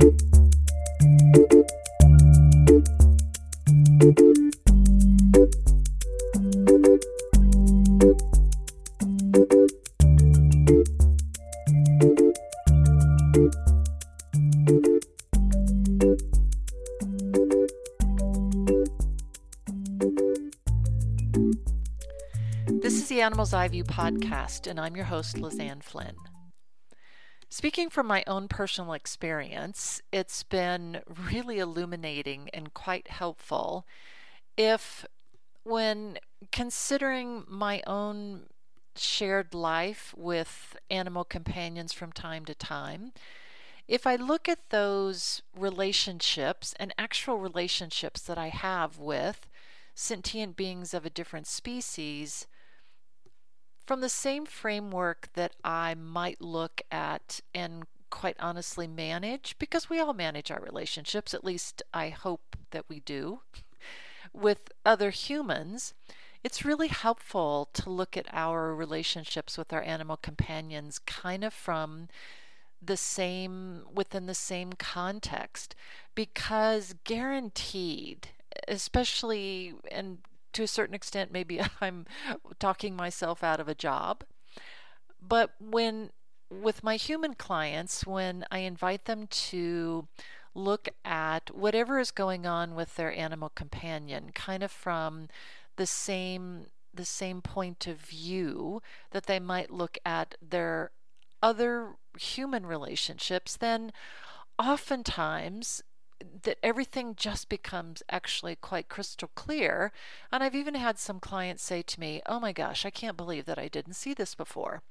This is the Animal's Eye View podcast, and I'm your host, Lizanne Flynn. Speaking from my own personal experience, it's been really illuminating and quite helpful. If, when considering my own shared life with animal companions from time to time, if I look at those relationships and actual relationships that I have with sentient beings of a different species, from the same framework that I might look at and quite honestly manage, because we all manage our relationships, at least I hope that we do, with other humans, it's really helpful to look at our relationships with our animal companions kind of from the same within the same context because guaranteed especially and to a certain extent, maybe I'm talking myself out of a job. But when, with my human clients, when I invite them to look at whatever is going on with their animal companion, kind of from the same the same point of view that they might look at their other human relationships, then oftentimes that everything just becomes actually quite crystal clear. And I've even had some clients say to me, Oh my gosh, I can't believe that I didn't see this before.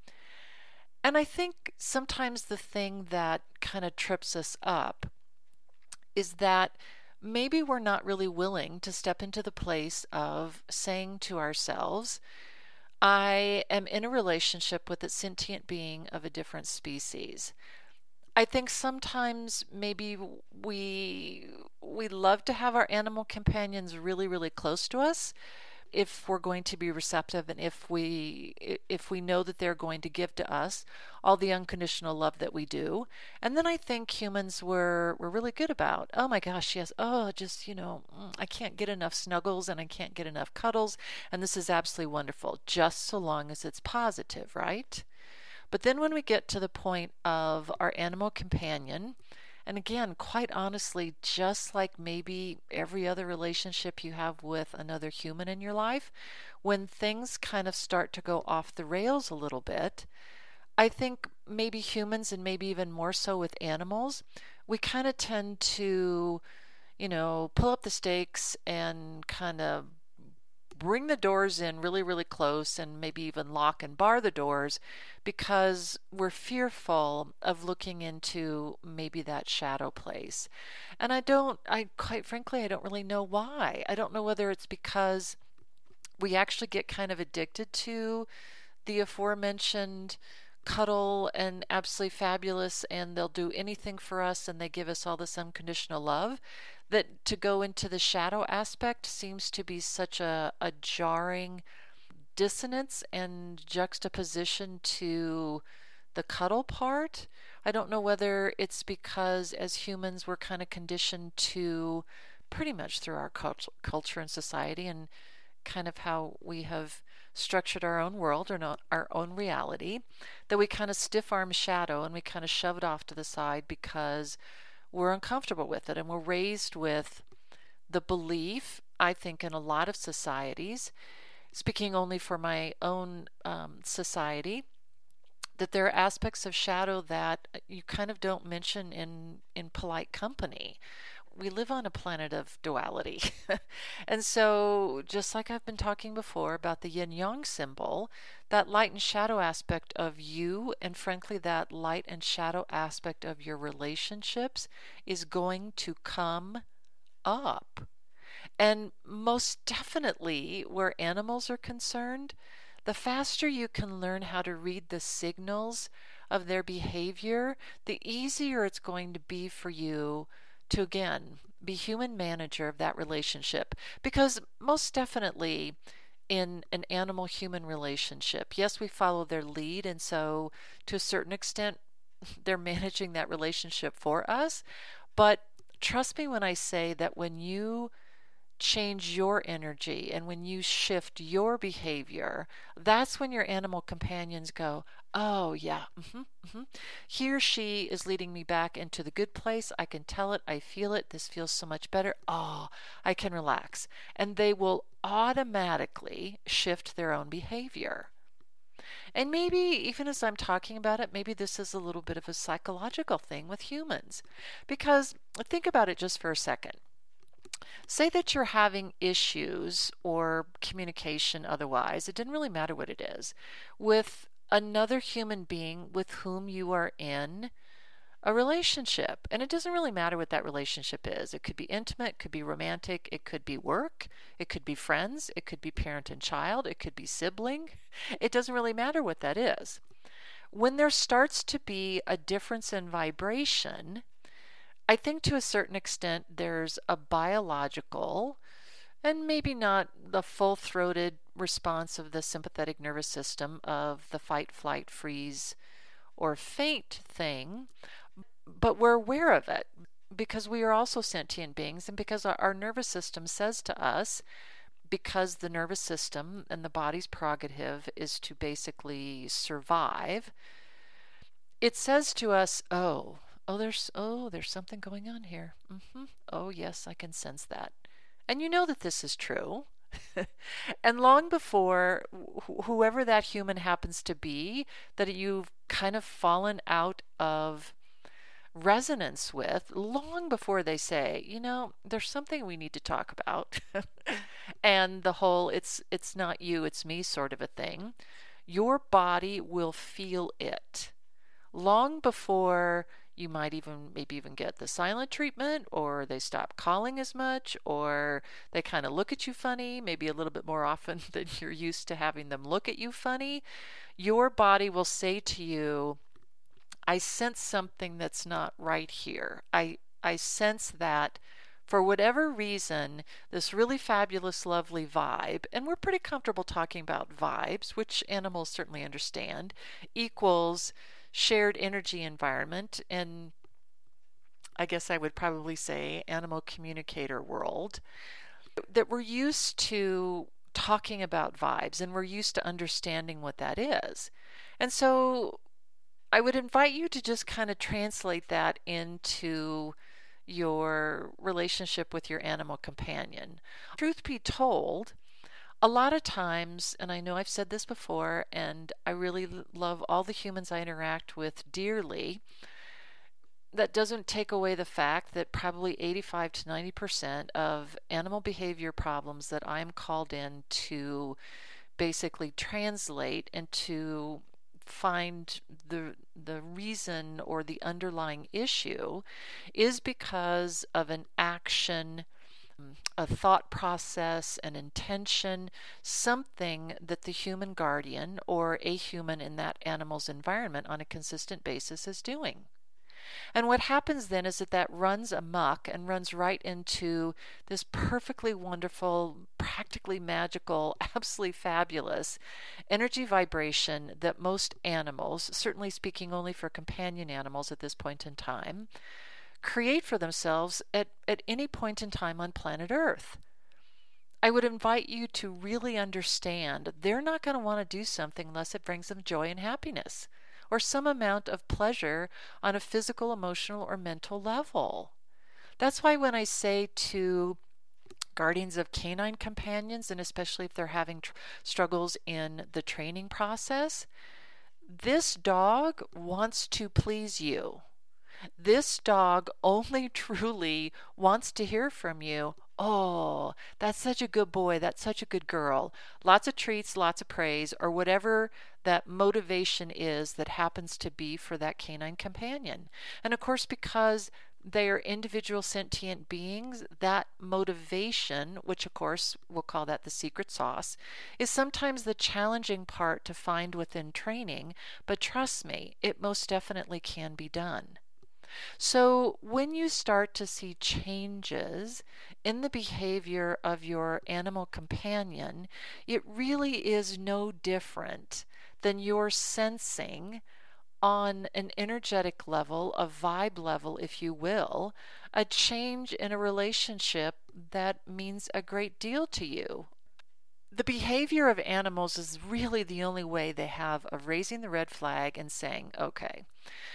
And I think sometimes the thing that kind of trips us up is that maybe we're not really willing to step into the place of saying to ourselves, I am in a relationship with a sentient being of a different species. I think sometimes maybe we we love to have our animal companions really really close to us if we're going to be receptive and if we if we know that they're going to give to us all the unconditional love that we do. And then i think humans were were really good about oh my gosh yes oh just you know mm, i can't get enough snuggles and i can't get enough cuddles and this is absolutely wonderful just so long as it's positive right but then when we get to the point of our animal companion, and again, quite honestly, just like maybe every other relationship you have with another human in your life, when things kind of start to go off the rails a little bit, I think maybe humans and maybe even more so with animals, we kind of tend to, you know, pull up the stakes and kind of bring the doors in really, really close and maybe even lock and bar the doors because we're fearful of looking into maybe that shadow place. And I don't, I quite frankly, I don't really know why. I don't know whether it's because we actually get kind of addicted to the aforementioned cuddle and absolutely fabulous and they'll do anything for us and they give us all this unconditional love that to go into the shadow aspect seems to be such a, a jarring dissonance and juxtaposition to the cuddle part. I don't know whether it's because as humans we're kind of conditioned to pretty much through our cult- culture and society and kind of how we have structured our own world or our own reality that we kind of stiff arm shadow and we kind of shove it off to the side because we're uncomfortable with it. And we're raised with the belief, I think, in a lot of societies, speaking only for my own um, society, that there are aspects of shadow that you kind of don't mention in, in polite company we live on a planet of duality. and so, just like I've been talking before about the yin yang symbol, that light and shadow aspect of you, and frankly, that light and shadow aspect of your relationships is going to come up. And most definitely, where animals are concerned, the faster you can learn how to read the signals of their behavior, the easier it's going to be for you to again be human manager of that relationship. Because most definitely in an animal human relationship yes we follow their lead and so to a certain extent they're managing that relationship for us. But trust me when I say that when you change your energy and when you shift your behavior, that's when your animal companions go, Oh, yeah, mm-hmm, mm-hmm. he or she is leading me back into the good place. I can tell it, I feel it. This feels so much better. Oh, I can relax. And they will automatically shift their own behavior. And maybe, even as I'm talking about it, maybe this is a little bit of a psychological thing with humans. Because think about it just for a second. Say that you're having issues or communication otherwise, it didn't really matter what it is, with another human being with whom you are in a relationship. And it doesn't really matter what that relationship is. It could be intimate, it could be romantic, it could be work, it could be friends, it could be parent and child, it could be sibling. It doesn't really matter what that is. When there starts to be a difference in vibration, I think to a certain extent there's a biological and maybe not the full throated response of the sympathetic nervous system of the fight, flight, freeze, or faint thing, but we're aware of it because we are also sentient beings and because our, nervous system says to us, because the nervous system and the body's prerogative is to basically survive, it says to us, oh, oh, there's, oh, there's something going on here. Mm-hmm. Oh, yes, I can sense that. And you know that this is true. and long before wh- whoever that human happens to be, that you've kind of fallen out of resonance with, long before they say, you know, there's something we need to talk about, and the whole it's it's not you, it's me sort of a thing, your body will feel it long before you might even maybe even get the silent treatment or they stop calling as much or they kind of look at you funny maybe a little bit more often than you're used to having them look at you funny. Your body will say to you i sense something that's not right here. I i sense that for whatever reason, this really fabulous, lovely vibe, and we're pretty comfortable talking about vibes, which animals certainly understand, equals shared energy environment and I guess I would probably say animal communicator world that we're used to talking about vibes and we're used to understanding what that is. And so I would invite you to just kind of translate that into your relationship with your animal companion. Truth be told, a lot of times, and I know I've said this before, and I really love all the humans I interact with dearly, that doesn't take away the fact that probably 85 to 90% of animal behavior problems that I'm called in to basically translate and to find the the reason or the underlying issue is because of an action a thought process, an intention, something that the human guardian or a human in that animal's environment on a consistent basis is doing. And what happens then is that that runs amuck and runs right into this perfectly wonderful, practically magical, absolutely fabulous energy vibration that most animals, certainly speaking only for companion animals at this point in time, create for themselves at, at any point in time on planet Earth. I would invite you to really understand they're not going to want to do something unless it brings them joy and happiness or some amount of pleasure on a physical, emotional, or mental level. That's why when I say to guardians of canine companions, and especially if they're having tr- struggles in the training process, this dog wants to please you. This dog only truly wants to hear from you. Oh, that's such a good boy. That's such a good girl. Lots of treats, lots of praise, or whatever that motivation is that happens to be for that canine companion. And of course, because they are individual sentient beings, that motivation, which of course we'll call that the secret sauce, is sometimes the challenging part to find within training, but trust me, it most definitely can be done. So, when you start to see changes in the behavior of your animal companion, it really is no different than your sensing on an energetic level, a vibe level, if you will, a change in a relationship that means a great deal to you. The behavior of animals is really the only way they have of raising the red flag and saying, okay,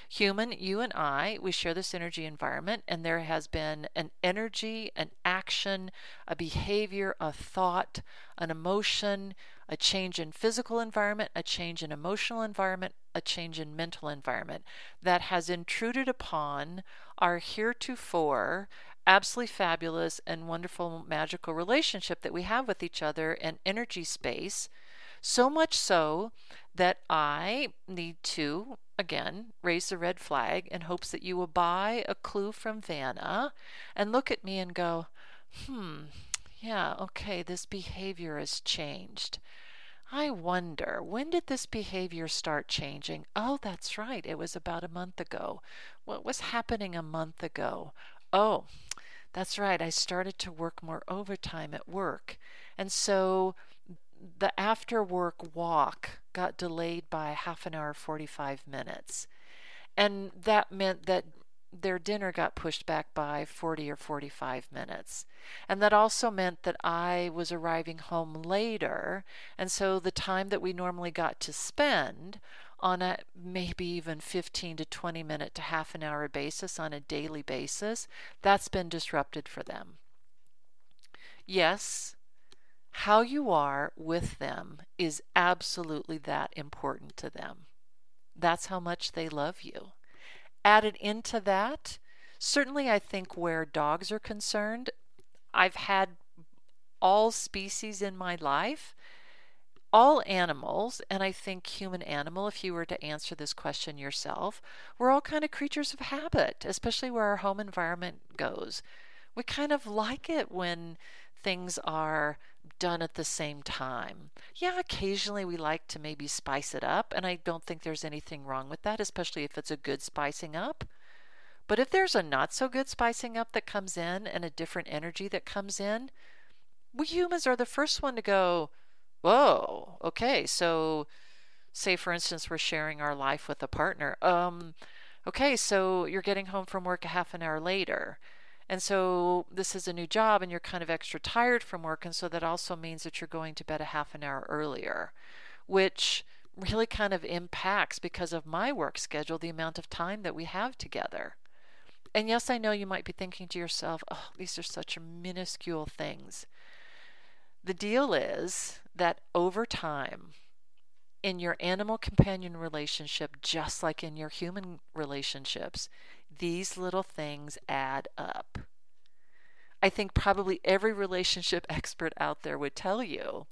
human, you and I, we share this energy environment, and there has been an energy, an action, a behavior, a thought, an emotion, a change in physical environment, a change in emotional environment, a change in mental environment that has intruded upon our heretofore absolutely fabulous and wonderful magical relationship that we have with each other and energy space. So much so that I need to, again, raise the red flag in hopes that you will buy a clue from Vanna and look at me and go, hmm, yeah, okay, this behavior has changed. I wonder, when did this behavior start changing? Oh, that's right, it was about a month ago. What was happening a month ago? Oh, that's right, I started to work more overtime at work. And so the after work walk got delayed by half an hour, 45 minutes. And that meant that their dinner got pushed back by 40 or 45 minutes. And that also meant that I was arriving home later. And so the time that we normally got to spend on a maybe even 15 to 20 minute to half an hour basis on a daily basis, that's been disrupted for them. Yes, how you are with them is absolutely that important to them. That's how much they love you added into that, certainly I think where dogs are concerned, I've had all species in my life, all animals, and I think human animal, if you were to answer this question yourself, we're all kind of creatures of habit, especially where our home environment goes. We kind of like it when things are done at the same time. Yeah, occasionally we like to maybe spice it up, and I don't think there's anything wrong with that, especially if it's a good spicing up. But if there's a not so good spicing up that comes in and a different energy that comes in, we humans are the first one to go, whoa, okay, so say for instance we're sharing our life with a partner. Um, okay, so you're getting home from work a half an hour later and so this is a new job and you're kind of extra tired from work. And so that also means that you're going to bed a half an hour earlier, which really kind of impacts because of my work schedule the amount of time that we have together. And yes, I know you might be thinking to yourself, oh, these are such minuscule things. The deal is that over time, in your animal companion relationship, just like in your human relationships, these little things add up. I think probably every relationship expert out there would tell you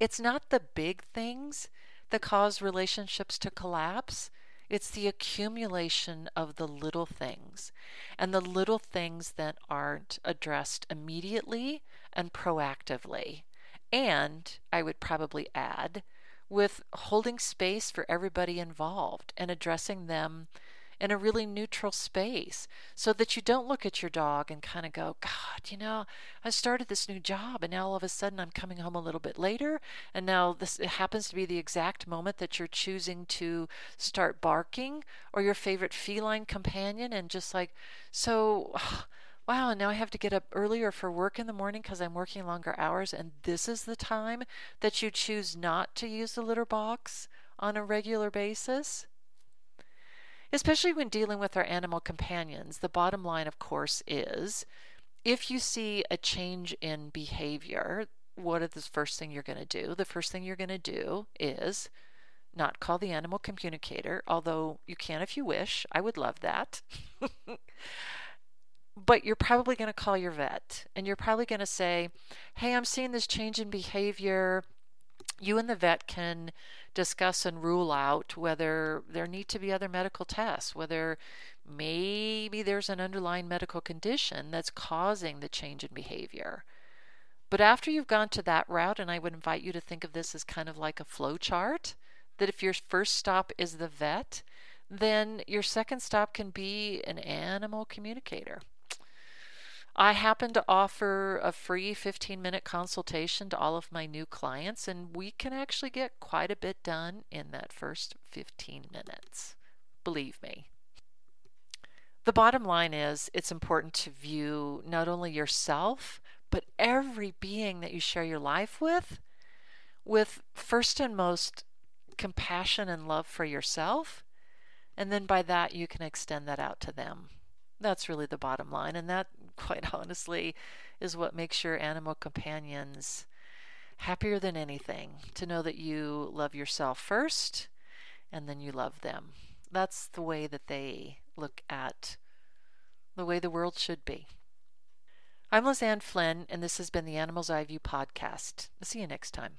it's not the big things that cause relationships to collapse. It's the accumulation of the little things and the little things that aren't addressed immediately and proactively. And I would probably add, with holding space for everybody involved and addressing them in a really neutral space so that you don't look at your dog and kind of go, God, you know, I started this new job and now all of a sudden I'm coming home a little bit later. And now this happens to be the exact moment that you're choosing to start barking or your favorite feline companion. And just like, so. wow, and now I have to get up earlier for work in the morning because I'm working longer hours, and this is the time that you choose not to use the litter box on a regular basis? Especially when dealing with our animal companions. The bottom line, of course, is if you see a change in behavior, what is the first thing you're going to do? The first thing you're going to do is not call the animal communicator, although you can if you wish. I would love that. but you're probably going to call your vet and you're probably going to say, Hey, I'm seeing this change in behavior. You and the vet can discuss and rule out whether there need to be other medical tests, whether maybe there's an underlying medical condition that's causing the change in behavior. But after you've gone to that route, and I would invite you to think of this as kind of like a flow chart, that if your first stop is the vet, then your second stop can be an animal communicator. I happen to offer a free 15 minute consultation to all of my new clients, and we can actually get quite a bit done in that first 15 minutes. Believe me. The bottom line is it's important to view not only yourself, but every being that you share your life with, with first and most compassion and love for yourself. And then by that, you can extend that out to them. That's really the bottom line. And that, quite honestly, is what makes your animal companions happier than anything to know that you love yourself first and then you love them. That's the way that they look at the way the world should be. I'm Lizanne Flynn, and this has been the Animal's Eye View podcast. See you next time.